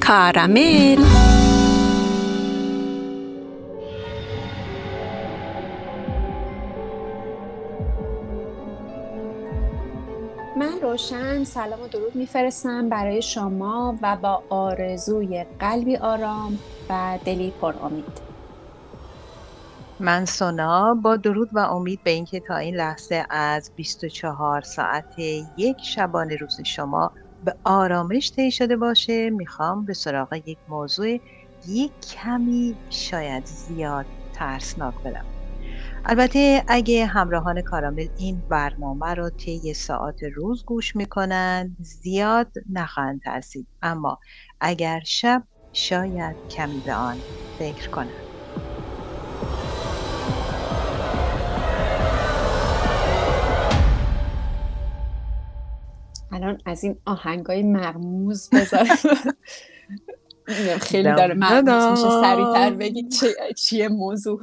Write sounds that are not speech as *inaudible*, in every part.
کارامل. من روشن سلام و درود میفرستم برای شما و با آرزوی قلبی آرام و دلی پر امید. من سونا با درود و امید به اینکه تا این لحظه از 24 ساعت یک شبانه روز شما به آرامش طی شده باشه می‌خوام به سراغ یک موضوع یک کمی شاید زیاد ترسناک برم البته اگه همراهان کارامل این برنامه رو طی ساعت روز گوش می‌کنن زیاد نخواهند ترسید. اما اگر شب شاید کمی به آن فکر کنند. الان از این آهنگای مرموز بذارم. خیلی داره مرموز میشه سریعتر بگید چیه موضوع.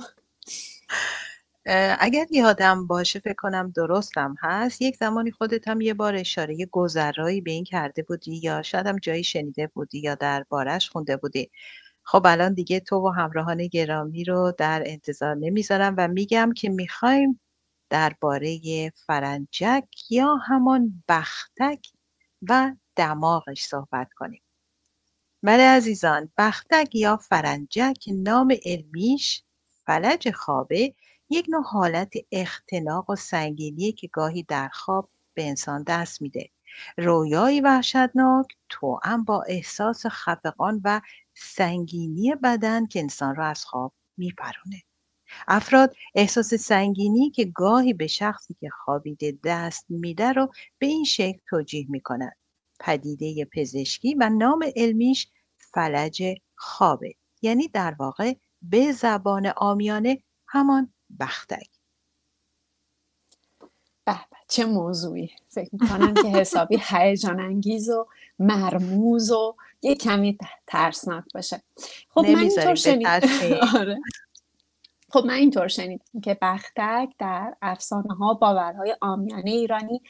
اگر یادم باشه فکر کنم درستم هست. یک زمانی خودت هم یه بار اشاره گذرایی به این کرده بودی یا شاید هم جایی شنیده بودی یا در بارش خونده بودی. خب الان دیگه تو و همراهان گرامی رو در انتظار نمی‌ذارم و میگم که می‌خوایم درباره فرنجک یا همان بختک و دماغش صحبت کنیم. بله عزیزان بختک یا فرنجک نام علمیش فلج خوابه یک نوع حالت اختناق و سنگینی که گاهی در خواب به انسان دست میده. رویایی وحشتناک هم با احساس خفقان و سنگینی بدن که انسان را از خواب میپرونه. افراد احساس سنگینی که گاهی به شخصی که خوابیده دست میده رو به این شکل توجیه می‌کنند. پدیده پزشکی و نام علمیش فلج خوابه یعنی در واقع به زبان آمیانه همان بختک. به چه موضوعی؟ فکر می‌کنم که حسابی هیجان انگیز و مرموز و یه کمی ترسناک باشه. خب من اینطور *laughs* آره. خب من اینطور شنیدم که بختک در افسانه ها باورهای آمیانه ایرانی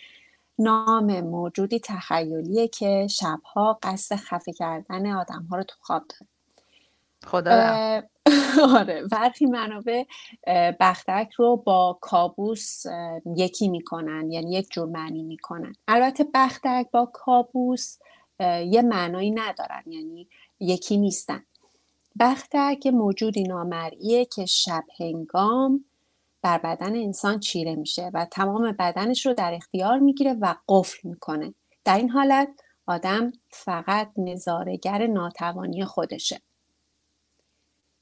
نام موجودی تخیلیه که شبها قصد خفه کردن آدم ها رو تو خواب داره خدا *laughs* آره برخی منابع بختک رو با کابوس یکی می‌کنن یعنی یک جور معنی می‌کنن. البته بختک با کابوس یه معنایی ندارن یعنی یکی نیستن. بختک موجودی نامرئیه که شب هنگام بر بدن انسان چیره میشه و تمام بدنش رو در اختیار می‌گیره و قفل می‌کنه. در این حالت آدم فقط نظارگر ناتوانی خودشه.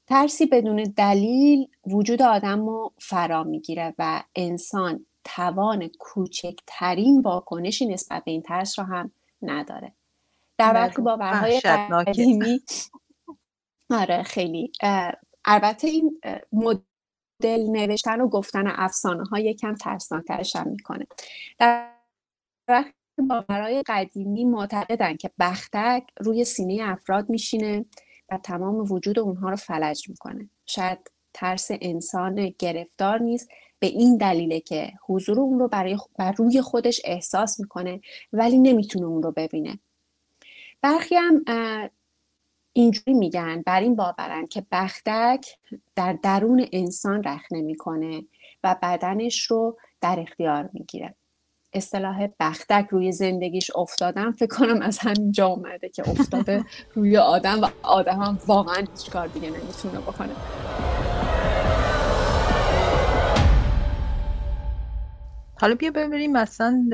ترسی بدون دلیل وجود آدم رو فرا می‌گیره و انسان توان کوچکترین واکنشی نسبت به این ترس رو هم نداره. در وقتی بله، باورهای قدیمی *laughs* آره خیلی. البته این دل نوشتن و گفتن افسانه ها یکم ترسناکترش هم می‌کنه. در وقتی باورهای قدیمی معتقدن که بختک روی سینه افراد میشینه و تمام وجود اونها رو فلج می‌کنه. شاید ترس انسان گرفتار نیست به این دلیله که حضور اون رو برای بر روی خودش احساس می‌کنه ولی نمی‌تونه اون رو ببینه. برخی هم اینجوری میگن بر این باورن که بختک در درون انسان رخ نمی‌کنه و بدنش رو در اختیار می‌گیره. اصطلاح بختک روی زندگیش افتادن فکر کنم از همینجا اومده که افتاده *laughs* روی آدم و آدم هم واقعا هیچ کار دیگه نمی‌تونه بکنه. حالا بیا ببینیم مثلا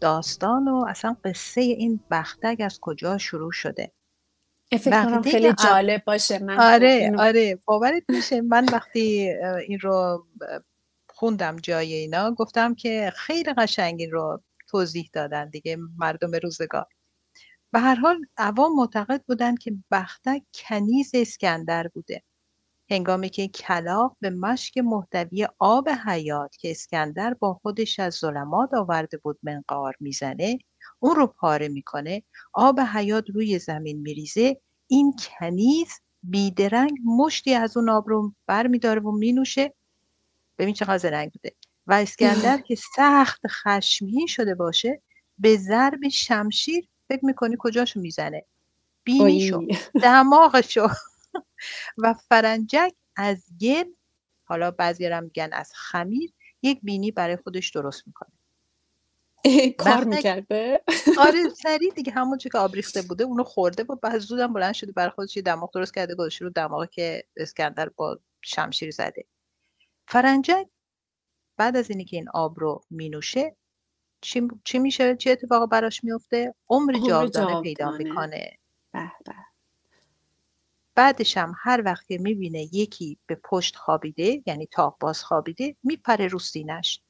داستان و اصلا قصه این بختک از کجا شروع شده. فکر کنم خیلی جالب باشه. من آره آره. باورت میشه. من وقتی این رو خوندم جای اینا گفتم که خیلی قشنگی رو توضیح دادن دیگه مردم روزگار. به هر حال عوام معتقد بودند که بختک کنیز اسکندر بوده. هنگامی که کلاق به مشک محتوی آب حیات که اسکندر با خودش از ظلمات آورده بود منقار می‌زنه اون رو پاره می‌کنه آب حیات روی زمین میریزه این کنیز بیدرنگ مشتی از اون آب رو بر میداره و مینوشه. ببین چقدر زرنگ بوده. و اسکندر که سخت خشمگین شده باشه به ضرب شمشیر فکر می‌کنی کجاشو می‌زنه؟ بینیشو دماغشو. و فرنجک از گل حالا بعضی هم میگن از خمیر یک بینی برای خودش درست می‌کنه. *laughs* کار می‌کرده. آره *laughs* سریع دیگه همون که آب ریخته بوده اونو خورده و بعد زودم بلند شده برای خودش دماغ درست کرده گذاشته رو دماغی که اسکندر با شمشیر زده. فرنجک بعد از اینی که این آب رو مینوشه چی, چی میشه؟ چه اتفاقی براش میفته؟ عمر جاودانه پیدا می‌کنه. بعدش هم هر وقت که می‌بینه یکی به پشت خوابیده یعنی تاق باز خوابیده میپره رو سینش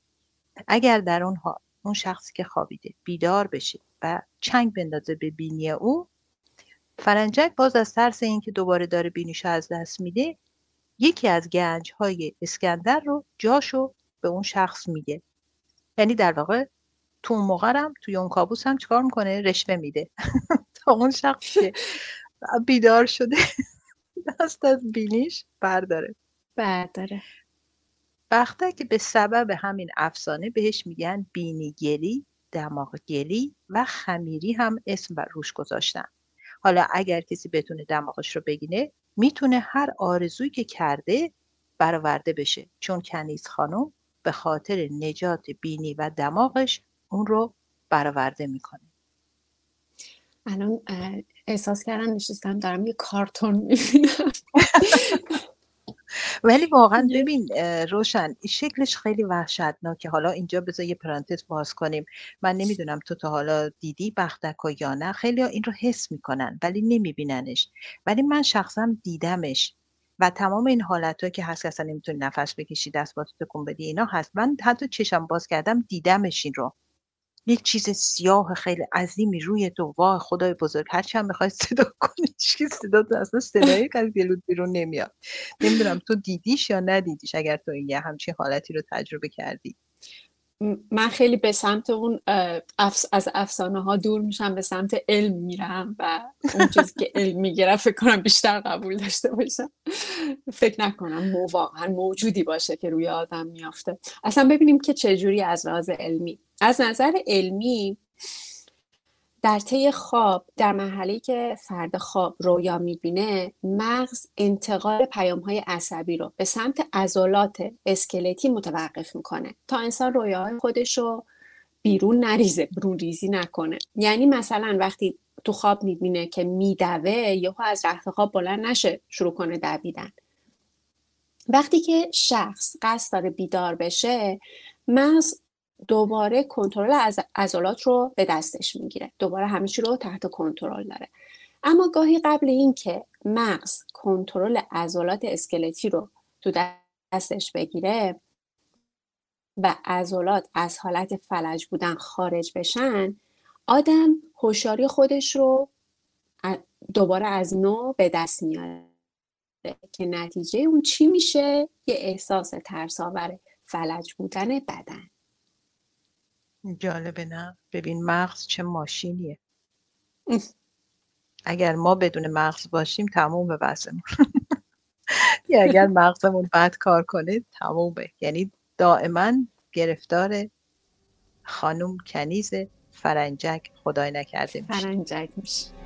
اگر در اونها اون شخصی که خوابیده بیدار بشه و چنگ بندازه به بینی او. فرنجک باز از ترس اینکه دوباره داره بینیشو از دست میده یکی از گنج های اسکندر رو جاشو به اون شخص میگه یعنی در واقع تو اون موقع هم توی اون کابوس هم چیکار می‌کنه؟ رشوه میده. *laughs* تا اون شخص بیدار شده *laughs* دست از بینیش برداره. برداره. که به سبب همین افسانه بهش میگن بینی گلی دماغ گلی و خمیری هم اسم بر روش گذاشتن. حالا اگر کسی بتونه دماغش رو بگینه می‌تونه هر آرزویی که کرده برآورده بشه. چون کنیز خانم به خاطر نجات بینی و دماغش اون رو برآورده می‌کنه. الان احساس کردم نشستم دارم یه کارتون می‌بینم. *laughs* ولی واقعا ببین روشن شکلش خیلی وحشتناکه. حالا اینجا بذار یه پرانتز باز کنیم. من نمی‌دونم تو تا حالا دیدی بختک یا نه. خیلی ها این رو حس می‌کنن ولی نمیبیننش. ولی من شخصا دیدمش. و تمام این حالت که هست اصلا نمی‌تونی نفس بکشی دست با تکون بدی اینا هست. من حتی چشم باز کردم دیدمش این رو. یک چیز سیاه خیلی عظیمی روی تو. واه خدای بزرگ هر چند می‌خوای صدا کنی *laughs* چی صدا تو اصلا صدایی از دلوت بیرون نمیاد. نمی‌دونم تو دیدیش یا ندیدیش اگر تو یه همچین حالتی رو تجربه کردی؟ من خیلی به سمت اون از افسانه ها دور میشم به سمت علم میرم و اون چیزی که علم می‌گیره فکر کنم بیشتر قبول داشته باشم. فکر نکنم واقعا موجودی باشه که روی آدم میافته. اصلا ببینیم که چجوری از لحاظ علمی. از نظر علمی در طی خواب در مرحله که فرد خواب رویا می‌بینه مغز انتقال پیام های عصبی رو به سمت عضلات اسکلتی متوقف می‌کنه تا انسان رویاهای خودش رو بیرون نریزه برون ریزی نکنه. یعنی مثلا وقتی تو خواب می‌بینه که میدوه یهو از رخت خواب بلند نشه شروع کنه دویدن. وقتی که شخص قصد داره بیدار بشه مغز دوباره کنترل از عضلات رو به دستش می‌گیره. دوباره همه رو تحت کنترل داره. اما گاهی قبل اینکه مغز کنترل عضلات اسکلتی رو تو دستش بگیره و عضلات از حالت فلج بودن خارج بشن آدم هوشیاری خودش رو دوباره از نو به دست میاره که نتیجه اون چی میشه؟ یه احساس ترساور فلج بودن بدن. جالبه نه؟ ببین مغز چه ماشینیه. اگر ما بدون مغز باشیم تموم بسمون *laughs* یا اگر مغزمون بد کار کنه تمومه. یعنی دائما گرفتار خانم کنیز فرنجک خدای نکرده میشه. فرنجک میشه.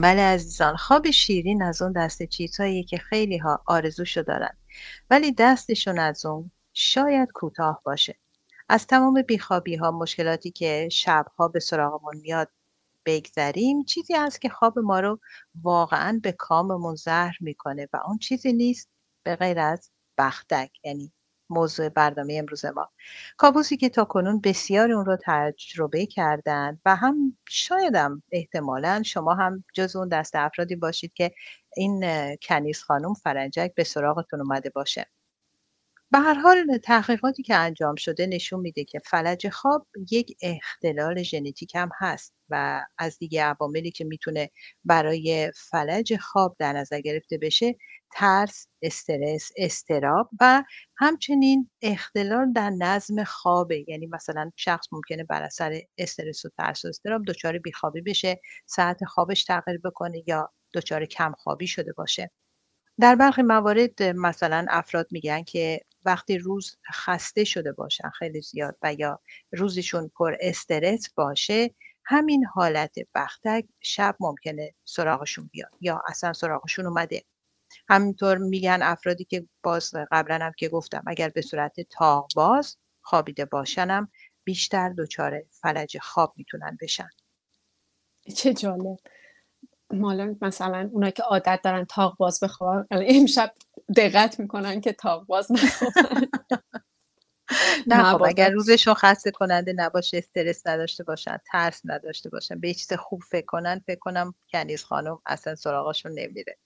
بله عزیزان خواب شیرین از اون دست چیزهایی که خیلی ها آرزوشو دارن. ولی دستشون از اون شاید کوتاه باشه. از تمام بیخوابی ها مشکلاتی که شبها به سراغمون میاد بگذریم چیزی هست که خواب ما رو واقعا به کاممون زهر می‌کنه و اون چیزی نیست به غیر از بختک. یعنی موضوع برنامه امروز ما. کابوسی که تا کنون بسیار اون رو تجربه کردند و هم شایدم احتمالا شما هم جز اون دست افرادی باشید که این کنیز خانم فرنجک به سراغتون اومده باشه. به هر حال تحقیقاتی که انجام شده نشون میده که فلج خواب یک اختلال ژنتیک هم هست و از دیگه عواملی که می‌تونه برای فلج خواب در نظر گرفته بشه ترس، استرس، استراب و همچنین اختلال در نظم خوابه. یعنی مثلا شخص ممکنه بر اثر استرس و ترس و استراب دچار بیخوابی بشه ساعت خوابش تغییر بکنه یا دچار کمخوابی شده باشه. در برخی موارد مثلا افراد میگن که وقتی روز خسته شده باشن خیلی زیاد و یا روزشون پر استرس باشه همین حالت بختک شب ممکنه سراغشون بیاد یا اصلا سراغشون اومده. همینطور میگن افرادی که باز قبلا هم که گفتم اگر به صورت تاق باز خوابیده باشنم بیشتر دچار فلج خواب می‌تونن بشن. چه جالب. مالا مثلا اونا که عادت دارن تاق باز بخوابن امشب دقت می‌کنن که تاق باز نخوابن *laughs* نه خب اگر روزشون خسته کننده نباشه استرس نداشته باشن ترس نداشته باشن به چیز خوب فکر کنن فکر کنم کنیز خانم اصلا سراغشون نمیره.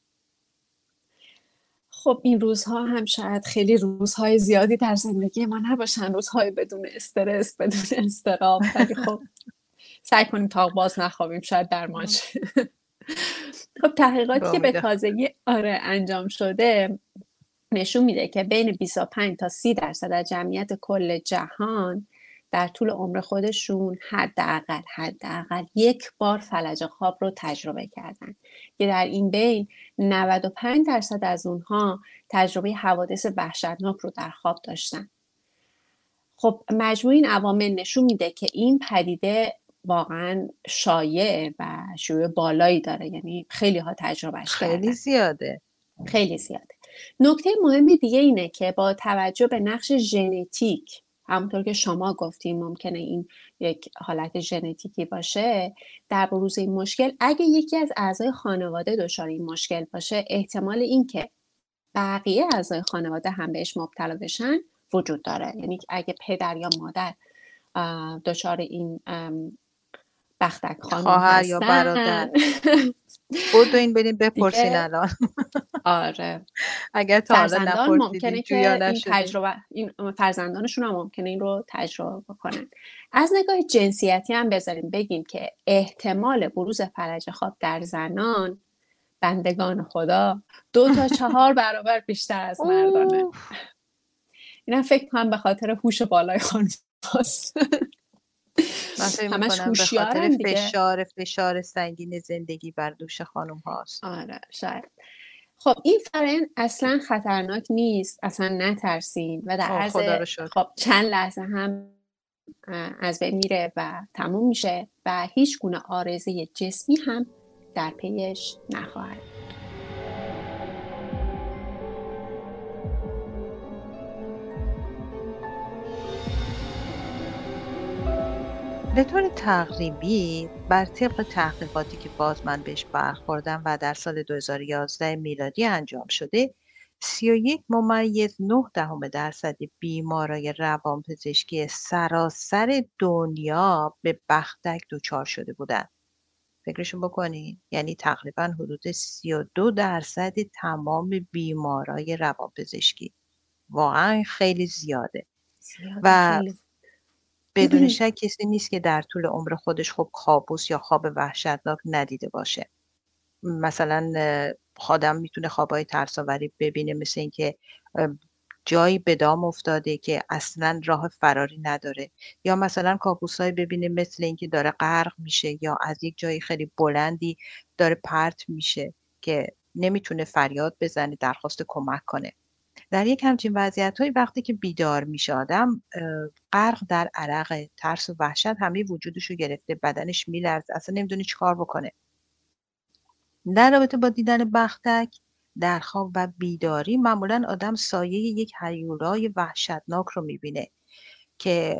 خب این روزها هم شاید خیلی روزهای زیادی در زندگی ما نباشن روزهای بدون استرس بدون استراب ولی خب *laughs* سعی کنیم تا باز نخوابیم شاید درمان خب تحقیقاتی که به تازگی آره انجام شده نشون میده که بین 25 تا 30 درصد از جمعیت کل جهان در طول عمر خودشون حداقل حداقل یک بار فلج خواب رو تجربه کردن. که در این بین 95 درصد از اونها تجربه حوادث وحشتناک رو در خواب داشتن. خب مجموع این عوامل نشون میده که این پدیده واقعا شایع و شیوع بالایی داره. یعنی خیلی ها تجربهش خیلی زیاده. خیلی زیاده. نکته مهم دیگه اینه که با توجه به نقش ژنتیک همونطور که شما گفتیم ممکنه این یک حالت ژنتیکی باشه در بروز این مشکل اگه یکی از اعضای خانواده دچار این مشکل باشه احتمال اینکه بقیه اعضای خانواده هم بهش مبتلا بشن وجود داره. یعنی اگه پدر یا مادر دچار این بختک خانم خواهر یا برادر. *laughs* بود این بریم بپرسین الان. آره. اگر تا حالا که این تجربه این فرزندانشون هم ممکنه این رو تجربه بکنن. از نگاه جنسیتی هم بذاریم. بگیم که احتمال بروز فلج خواب در زنان بندگان خدا دو تا *laughs* چهار برابر بیشتر از مردانه. اینم فکر کنم به خاطر هوش بالای خانم همش دیگه. فشار فشار سنگین زندگی بر دوش خانم هاست. آره شاید. خب این فرآیند اصلا خطرناک نیست. اصلا نترسین و در عرض خب چند لحظه هم از بین میره و تموم میشه و هیچ گونه آرزه جسمی هم در پیش نخواهد. به طور تقریبی بر طبق تحقیقاتی که باز من بهش برخوردم و در سال 2011 میلادی انجام شده 31 ممیز 9 دهم درصد بیمارای روانپزشکی سراسر دنیا به بختک دچار شده بودند. فکرشون بکنین یعنی تقریبا حدود 32 درصد تمام بیمارای روانپزشکی واقعا خیلی زیاده, زیاده و بدون شک کسی نیست که در طول عمر خودش خب کابوس یا خواب وحشتناک ندیده باشه. مثلا خادم می‌تونه خوابای ترساوری ببینه مثل اینکه جایی به دام افتاده که اصلا راه فراری نداره. یا مثلا کابوسایی ببینه مثل اینکه داره غرق میشه یا از یک جایی خیلی بلندی داره پرت میشه که نمی‌تونه فریاد بزنه درخواست کمک کنه. در یک همچین وضعیت وقتی که بیدار میشه آدم غرق در عرق ترس و وحشت همه وجودش رو گرفته بدنش میلرزه اصلا نمی‌دونه چیکار بکنه. در رابطه با دیدن بختک در خواب و بیداری معمولا آدم سایه یک حیولای وحشتناک رو می‌بینه که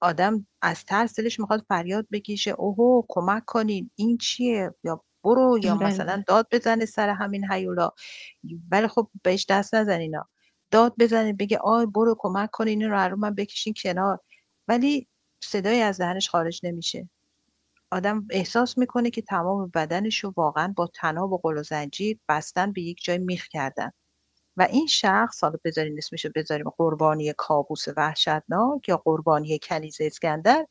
آدم از ترس دلش می‌خواد فریاد بکشه. اوهو کمک کنین. این چیه؟ یا برو یا آره. مثلا داد بزنه سر همین حیولا ولی خب بهش دست نزن داد بزنه بگه آی برو کمک کن این رو رو من بکشین کنار. ولی صدایی از دهنش خارج نمیشه. آدم احساس می‌کنه که تمام بدنش رو واقعا با تناب و قل و زنجیر بستن به یک جای میخ کردن. و این شخص حالا بذاریم اسمشو بذاریم قربانی کابوس وحشتناک یا قربانی کنیز اسکندر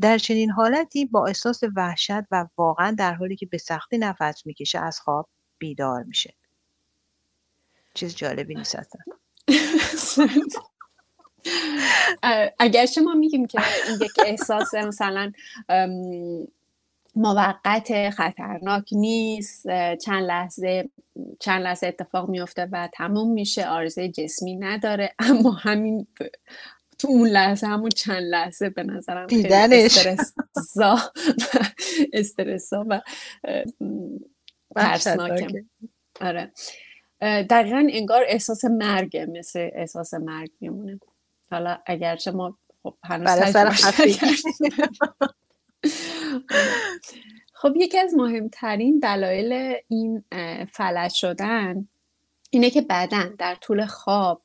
در چنین حالتی با احساس وحشت و واقعا در حالی که به سختی نفس می‌کشه از خواب بیدار میشه. چیز جالبی نیست *laughs* اگرچه ما میگیم که این یک احساس مثلا موقت خطرناک نیست چند لحظه چند لحظه اتفاق میفته و تموم میشه آرزه جسمی نداره. *laughs* اما همین تو اون لحظه همون چند لحظه به نظرم دیدنش. استرسا *laughs* و ترسناکه آره. دقیقا انگار احساس مرگه مثل احساس مرگ میمونه. حالا اگرچه ما خب هنوز *laughs* خب یکی از مهمترین دلایل این فلج شدن اینه که بدن در طول خواب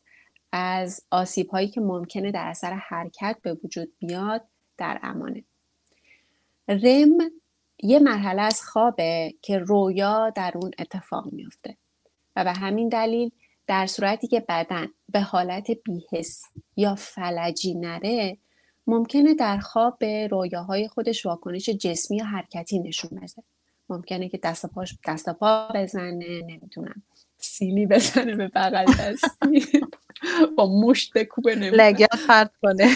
از آسیب هایی که ممکنه در اثر حرکت به وجود بیاد در امانه. رم یه مرحله از خوابه که رویا در اون اتفاق میفته و به همین دلیل در صورتی که بدن به حالت بیحس یا فلجی نره ممکنه در خواب به رویاهای خودش واکنش جسمی یا حرکتی نشون بده. ممکنه که دست پاش دست پا بزنه نمی‌تونم سیلی بزنه به بغل دستی. *laughs* با مشت بکوبه لگت خرد کنه. *laughs*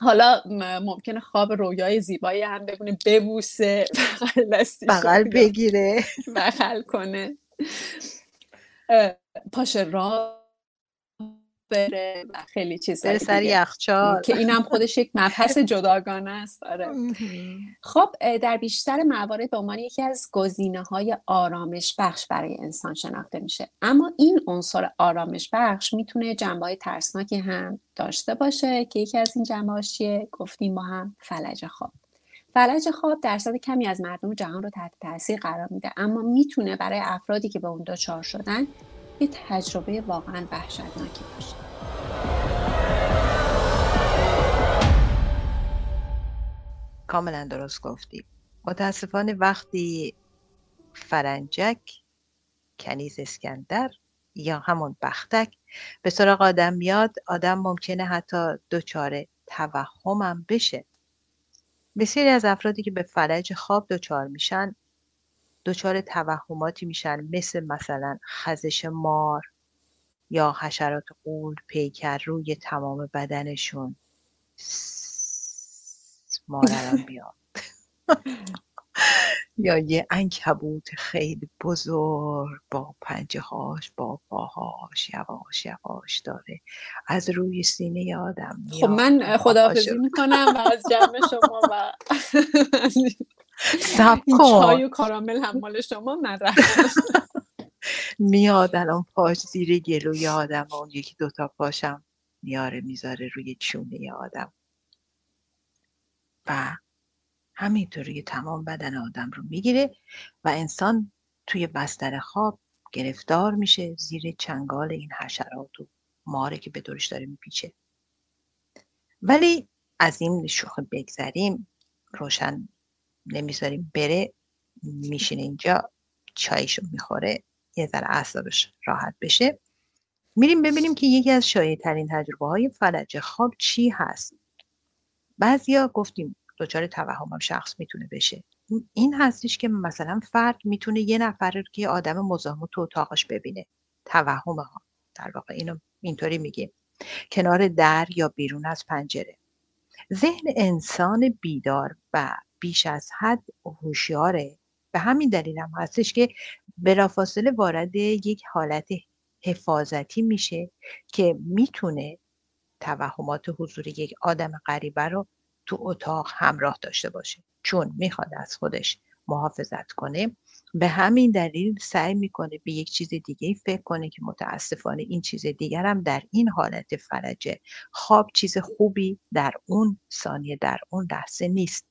حالا ممکنه خواب رویای زیبایی هم ببونه ببوسه بغل دستی بغل بگیره. *laughs* بغل کنه. پاش را بره و خیلی چیز بره سر یخچال. که اینم خودش یک مبحث *laughs* جداگانه است آره. خب در بیشتر موارد به عنوان یکی از گزینه های آرامش بخش برای انسان شناخته میشه. اما این عنصر آرامش بخش می‌تونه جنبه های ترسناکی هم داشته باشه که یکی از این جنبه چیه؟ گفتیم با هم فلج خواب. فلج خواب درصد کمی از مردم جهان رو تحت تاثیر قرار میده اما می‌تونه برای افرادی که به اون دچار شدن یه تجربه واقعا وحشتناکی باشه. کاملا درست گفتی. متاسفانه وقتی فرنجک کنیز اسکندر یا همون بختک به سراغ آدم میاد آدم ممکنه حتی دچار توهمم بشه. بسیاری از افرادی که به فلج خواب دچار میشن دچار توهماتی میشن مثل مثلا خزش مار یا حشرات قول پیکر روی تمام بدنشون. مارم *laughs* بیاد *laughs* *laughs* یا یه انکبوت خیلی بزرگ با پنجه هاش با پاهاش یواش یواش داره. از روی سینه آدم خب من خداحافظی می‌کنم و از جمع شما و سب *laughs* چای و کارامل هم مال شما من میاد الان پاش زیر گلوی آدم و اون یکی دوتا پاشم میاره می‌ذاره روی چونه آدم. و همینطوری تمام بدن آدم رو می‌گیره و انسان توی بستر خواب گرفتار میشه زیر چنگال این حشرات و ماره که به دورش داره میپیچه. ولی از این شوخ بگذریم روشن نمی‌ذاریم بره میشینه اینجا چایشو می‌خوره یه ذره اعصابش راحت بشه. میریم ببینیم که یکی از شایع ترین تجربه های فلج خواب چی هست. بعضیا گفتیم دچار توهم هم شخص می‌تونه بشه. این هستش که مثلا فرد می‌تونه یه نفر رو که آدم مزاحم تو اتاقش ببینه. توهم ها در واقع اینو اینطوری میگیم. کنار در یا بیرون از پنجره. ذهن انسان بیدار و بیش از حد هوشیاره. به همین دلیل هم هستش که بلافاصله وارد یک حالت حفاظتی میشه که می‌تونه توهمات حضور یک آدم غریبه رو تو اتاق همراه داشته باشه. چون می‌خواد از خودش محافظت کنه به همین دلیل سعی می‌کنه به یک چیز دیگه فکر کنه که متاسفانه این چیز دیگر هم در این حالت فرجه خواب چیز خوبی در اون ثانیه در اون لحظه نیست.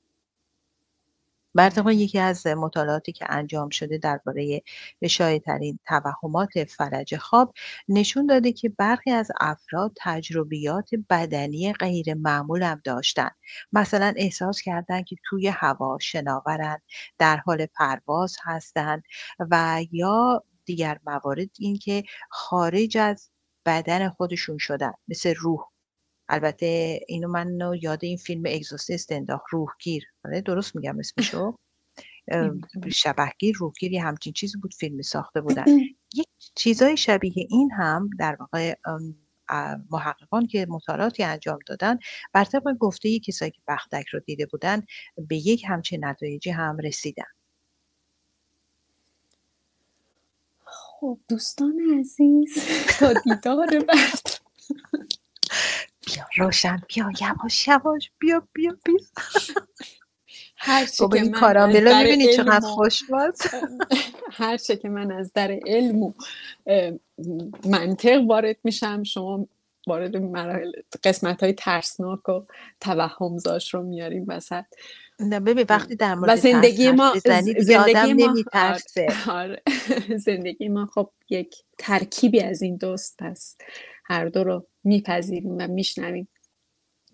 بر یکی از مطالعاتی که انجام شده درباره ترین توهمات فرج خواب نشون داده که برخی از افراد تجربیات بدنی غیر معمول هم داشتن. مثلا احساس کردن که توی هوا شناورن در حال پرواز هستند و یا دیگر موارد این که خارج از بدن خودشون شدن مثل روح البته اینو من یاد این فیلم اگزوسیست انداخت روحگیر. آره، درست میگم اسمشو. *laughs* شبهگیر روحگیر یه همچین چیزی بود فیلم ساخته بودن. *laughs* یک چیزای شبیه این هم در واقع محققان که مطالعاتی انجام دادن بر طبق گفته کسایی که بختک رو دیده بودن به یک همچین نتایجی هم رسیدن. خب دوستان عزیز تا دیدار بعد. روشن بیا یواش یواش بیا بیا بیا. هر چه که این کاراملا می‌بینی چقدر خوش هر چه که من از در علم و منطق وارد میشم شما وارد مراحل قسمت های ترسناک و توهمزاش رو میاریم وسط. نه ببین وقتی در مورد زندگی ما زندگی ما نمیترسه. آره. *laughs* زندگی ما خب یک ترکیبی از این دوست پس هر دو رو میپذیریم و میشنویم.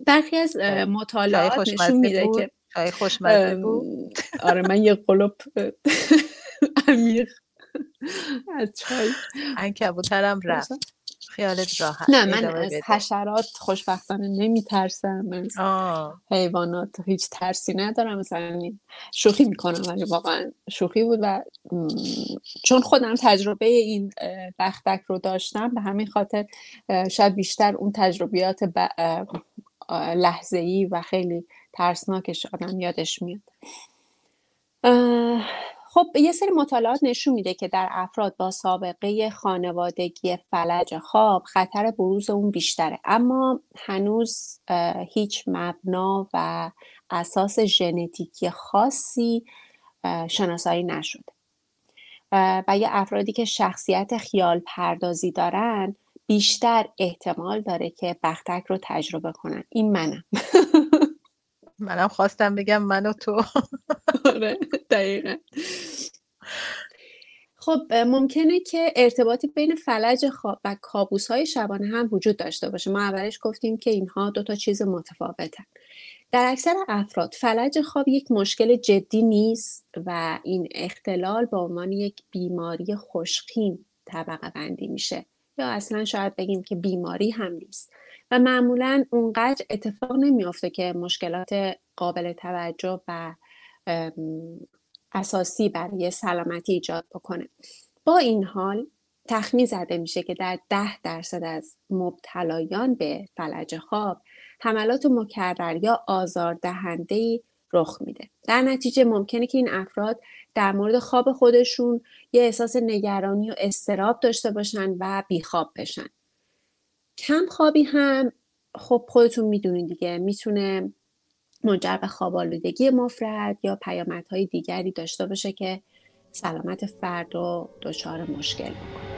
برخی از مطالعات نشون میده که چای خوشمزه بود؟ آره من یه قلوب *laughs* عمیق از چای. انکبوترم رفت. خیالت راحت نه من از حشرات خوشبختانه نمیترسم از حیوانات هیچ ترسی ندارم. مثلا شوخی می‌کنم ولی واقعا شوخی بود و چون خودم تجربه این بختک رو داشتم به همین خاطر شاید بیشتر اون تجربیات لحظه ای و خیلی ترسناکش آدم یادش میاد. خب یه سری مطالعات نشون میده که در افراد با سابقه خانوادگی فلج خواب خطر بروز اون بیشتره. اما هنوز هیچ مبنا و اساس ژنتیکی خاصی شناسایی نشده. و یه افرادی که شخصیت خیال پردازی دارن بیشتر احتمال داره که بختک رو تجربه کنن. این منم. *laughs* منم خواستم بگم من و تو. آره دقیقا. خب ممکنه که ارتباطی بین فلج خواب و کابوس های شبانه هم وجود داشته باشه. ما اولش گفتیم که اینها دو تا چیز متفاوتن. در اکثر افراد فلج خواب یک مشکل جدی نیست و این اختلال به عنوان یک بیماری خوشخیم طبقه بندی میشه. یا اصلا شاید بگیم که بیماری هم نیست. و معمولا اونقدر اتفاق نمیافته که مشکلات قابل توجه و اساسی برای سلامتی ایجاد بکنه. با این حال تخمین زده میشه که در ده درصد از مبتلایان به فلج خواب حملات مکرر یا آزاردهنده رخ میده. در نتیجه ممکنه که این افراد در مورد خواب خودشون یه احساس نگرانی و استراب داشته باشن و بیخواب بشن. کم خوابی هم خب خودتون می‌دونید دیگه می‌تونه منجر به خواب آلودگی مفرد یا پیامدهای دیگری داشته باشه که سلامت فرد رو دچار مشکل بکنه.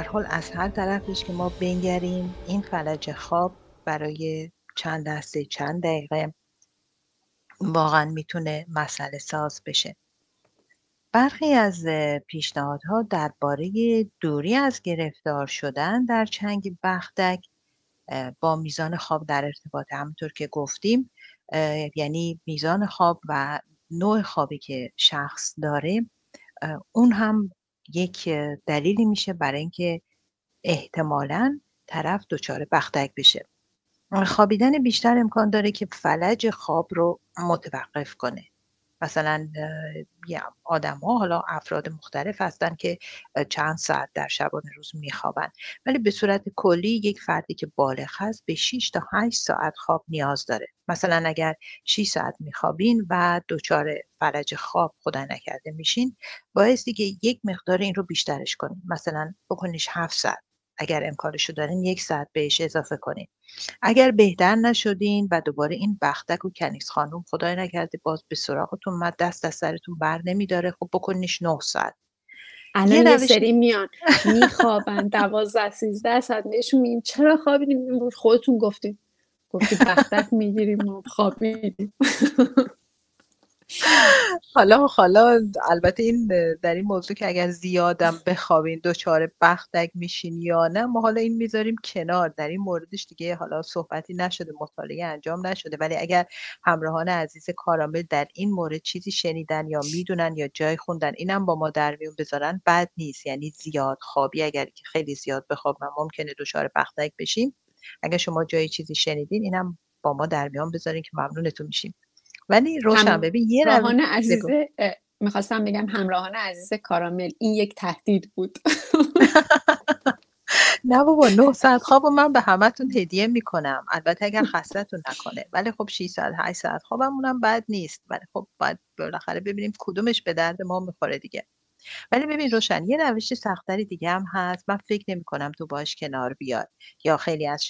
هر حال از هر طرفش که ما بنگریم این فلج خواب برای چند دسته چند دقیقه واقعا می‌تونه مسئله ساز بشه. برخی از پیشنهادها درباره دوری از گرفتار شدن در چنگ بختک با میزان خواب در ارتباط همونطور که گفتیم یعنی میزان خواب و نوع خوابی که شخص داره اون هم یک دلیلی میشه برای اینکه احتمالا طرف دچار بختک بشه. خوابیدن بیشتر امکان داره که فلج خواب رو متوقف کنه. مثلا ها حالا افراد مختلف هستن که چند ساعت در شبانه روز میخوابن. ولی به صورت کلی یک فردی که بالغ هست به 6 تا 8 ساعت خواب نیاز داره. مثلا اگر 6 ساعت میخوابین و دچار فلج خواب خدا نکرده میشین بایستی که یک مقدار این رو بیشترش کنید مثلا بکنیش 7 ساعت. اگر امکانشو دارین یک ساعت بهش اضافه کنین. اگر بهتر نشدین و دوباره این بختک و کنیز خانوم خدای نکرده باز به سراغتون مد دست از سرتون بر نمیداره خب بکنیش 9 ساعت. الان یه سری میان میخوابن دوازده سیزده ساعت بهشون میگیم چرا خوابیدیم خودتون گفتیم گفتی بختک می‌گیریم و خوابیدیم. حالا حالا البته این در این موضوع که اگر زیادم بخوابین دچار بختک میشین یا نه ما حالا این می‌ذاریم کنار. در این موردش دیگه حالا صحبتی نشده مطالعه انجام نشده. ولی اگر همراهان عزیز کارامل در این مورد چیزی شنیدن یا می‌دونن یا جای خوندن اینم با ما در میون بذارن بد نیست. یعنی زیاد خوابی اگر که خیلی زیاد بخواب ممکنه دچار بختک بشیم. اگر شما جای چیزی شنیدین اینم با ما در میان بذارین که ممنونتون میشیم. ولی روشن ببین یه همراهان عزیز می‌خواستم بگم همراهان عزیز کارامل این یک تهدید بود. *laughs* نه بابا 9 ساعت خواب من به همتون هدیه می‌کنم. البته اگر خستتون نکنه. ولی خب 6 ساعت 8 ساعت خوابمون هم بد نیست. ولی خب باید بالاخره ببینیم کدومش به درد ما می‌خوره دیگه. ولی ببین روشن یه روش سختری دیگه هم هست. من فکر نمی کنم تو باش کنار بیاد یا خیلی از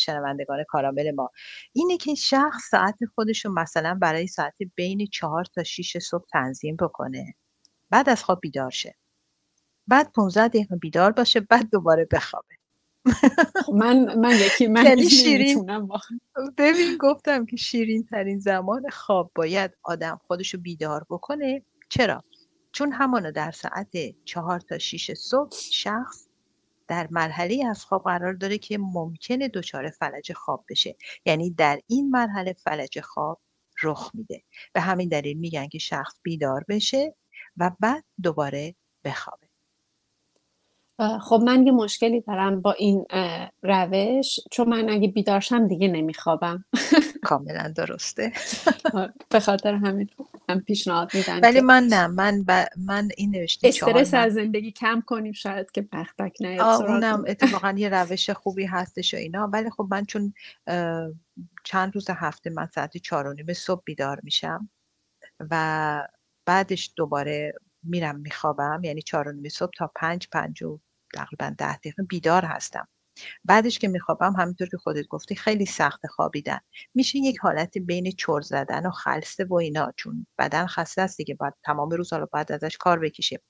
شنوندگان کارامل ما. اینه که شخص ساعت خودش رو مثلا برای ساعت بین چهار تا 6 صبح تنظیم بکنه. بعد از خواب بیدار شه. بعد 15 دقیقه بیدار باشه بعد دوباره بخوابه. خب من من یکی من یعنی شیرین ببین گفتم که شیرین ترین زمان خواب باید آدم خودشو بیدار بکنه. چرا؟ چون همانو در ساعت چهار تا 6 صبح شخص در مرحله از خواب قرار داره که ممکنه دچار فلج خواب بشه. یعنی در این مرحله فلج خواب رخ میده. به همین دلیل میگن که شخص بیدار بشه و بعد دوباره بخوابه. خب من یه مشکلی دارم با این روش. چون من اگه بیدارشم دیگه نمیخوابم. کاملا درسته. *laughs* به خاطر همین. هم پیشنهاد میدن ولی من نه من ب... من این نوشته استرس از زندگی کم کنیم شاید که بختک نیاد اونم اتفاقا یه *laughs* روش خوبی هستش و اینا. ولی خب من چون چند روز هفته من ساعت چهار و نیم صبح بیدار میشم و بعدش دوباره میرم میخوابم یعنی چهار و نیم صبح تا پنج پنج و تقریبا ده دقیقه بیدار هستم. بعدش که میخوابم همینطور که خودت گفتی خیلی سخت خوابیدن. میشه یک حالت بین چور زدن و خلسته و اینا چون بدن خسته است دیگه باید تمام روز حالا باید ازش کار بکشه.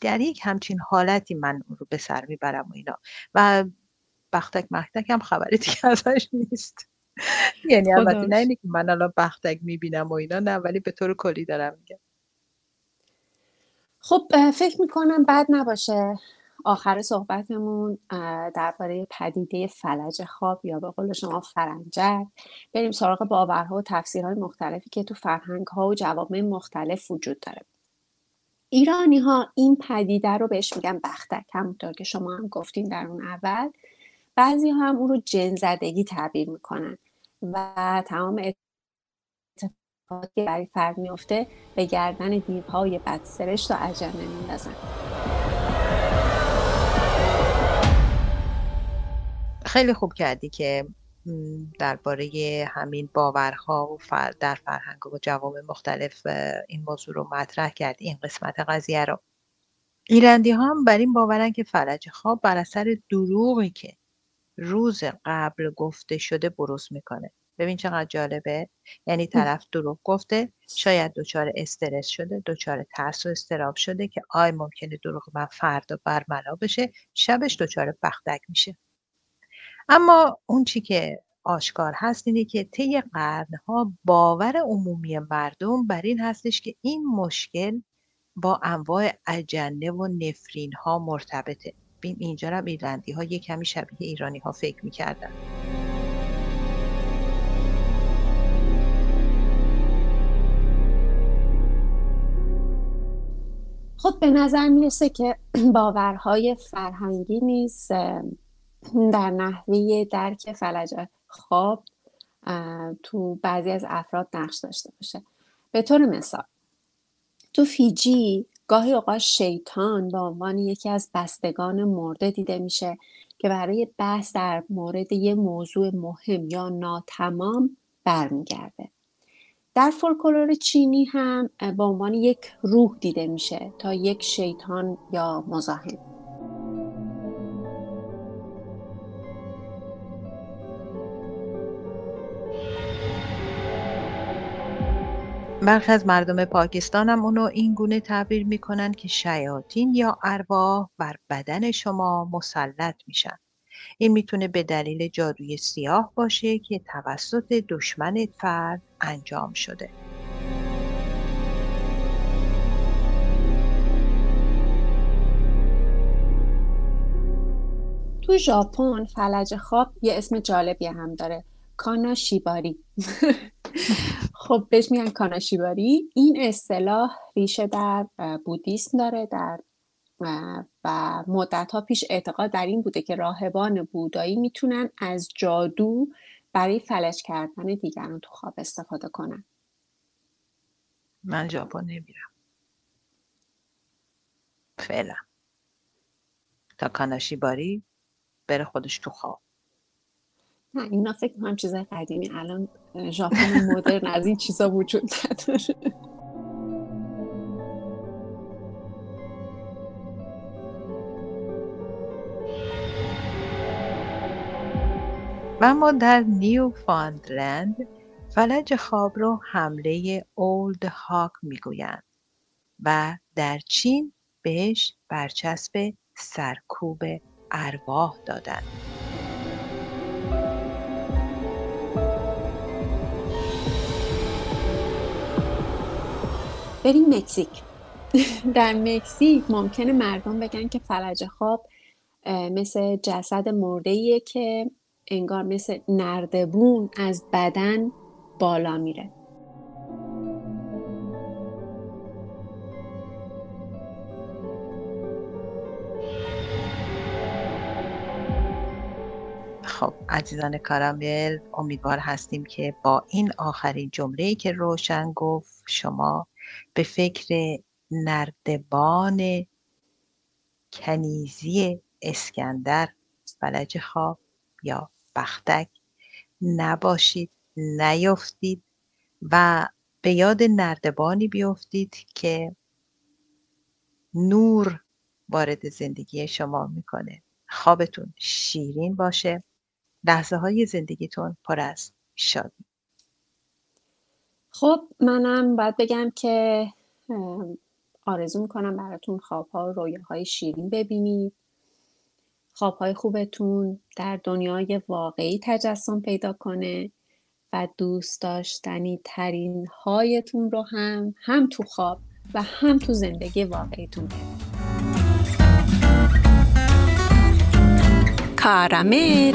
در یک همچین حالتی من اون رو به سر می‌برم و اینا. و بختک مختک هم خبری دیگه *laughs* ازش نیست. یعنی البته نه اینه که من الان بختک می‌بینم و اینا نه ولی به طور کلی دارم میگم. خب فکر می‌کنم بد نباشه. آخر صحبتمون درباره پدیده فلج خواب یا به قول شما فرنجک بریم سراغ باورها و تفسیرهای مختلفی که تو فرهنگ ها و جوامع مختلف وجود داره. ایرانی ها این پدیده رو بهش میگن بختک همونطور که شما هم گفتین در اون اول. بعضی ها هم اون رو جنزدگی تعبیر می‌کنن و تمام اتفاقاتی که برای فرد میفته به گردن دیوهای بدسرشت و عجله میندازن. خیلی خوب کردی که درباره همین باورها و در فرهنگ و جوامع مختلف این موضوع رو مطرح کردی این قسمت قضیه رو. ایرندی ها هم بر این باورن که فلج خواب بر اثر دروغی که روز قبل گفته شده بروز می‌کنه. ببین چقدر جالبه. یعنی طرف دروغ گفته شاید دچار استرس شده دچار ترس و استراب شده که آی ممکنه دروغ من فردا برملا بشه شبش دچار بختک میشه. اما اون چی که آشکار هست اینه که طی قرنها باور عمومی مردم بر این هستش که این مشکل با انواع اجنه و نفرین ها مرتبطه. بین اینجا هم ایرلندی ها یک کمی شبیه ایرانی ها فکر می‌کردن. خب به نظر می‌رسه که *clears throat* باورهای فرهنگی نیست در نحوه درک فلج خواب تو بعضی از افراد نقش داشته باشه. به طور مثال تو فیجی گاهی اوقات شیطان به عنوان یکی از بستگان مرده دیده میشه که برای بحث در مورد یه موضوع مهم یا ناتمام برمیگرده. در فولکلور چینی هم به عنوان یک روح دیده میشه تا یک شیطان یا مزاحم. برخی از مردم پاکستان هم اونو این گونه تعبیر می‌کنن که شیاطین یا ارواح بر بدن شما مسلط میشن. این می‌تونه به دلیل جادوی سیاه باشه که توسط دشمن فرد انجام شده. تو ژاپن فلج خواب یه اسم جالبی هم داره. کاناشیباری. *laughs* خب بهش میگن کاناشیباری. این اصطلاح ریشه در بودیسم داره در و مدت ها پیش اعتقاد در این بوده که راهبان بودایی می‌تونن از جادو برای فلج کردن دیگران تو خواب استفاده کنن. من ژاپن نمیرم. فعلا. تا کاناشیباری بره خودش تو خواب. نه اینا فکر کنم چیزای قدیمی. الان ژاپن مدرن از این چیزا وجود نداره. و اما در نیو فاندلند فلج خواب رو حمله Old Hag می‌گویند و در چین بهش برچسب سرکوب ارواح دادند. بریم مکزیک. *laughs* در مکزیک ممکنه مردم بگن که فلج خواب مثل جسد مرده که انگار مثل نردبون از بدن بالا میره. خب عزیزان کارامل امیدوار هستیم که با این آخرین جمله که روشن گفت شما به فکر نردبان کنیزی اسکندر فلج خواب یا بختک. نباشید نیفتید و به یاد نردبانی بیفتید که نور وارد زندگی شما می‌کنه. خوابتون شیرین باشه. لحظه های زندگیتون پر از شادی. خب منم باید بگم که آرزو می‌کنم براتون خوابها و رویاهای شیرین ببینید. خوابهای خوبتون در دنیای واقعی تجسم پیدا کنه و دوست داشتنی ترین هایتون رو هم هم تو خواب و هم تو زندگی واقعیتون کارامل.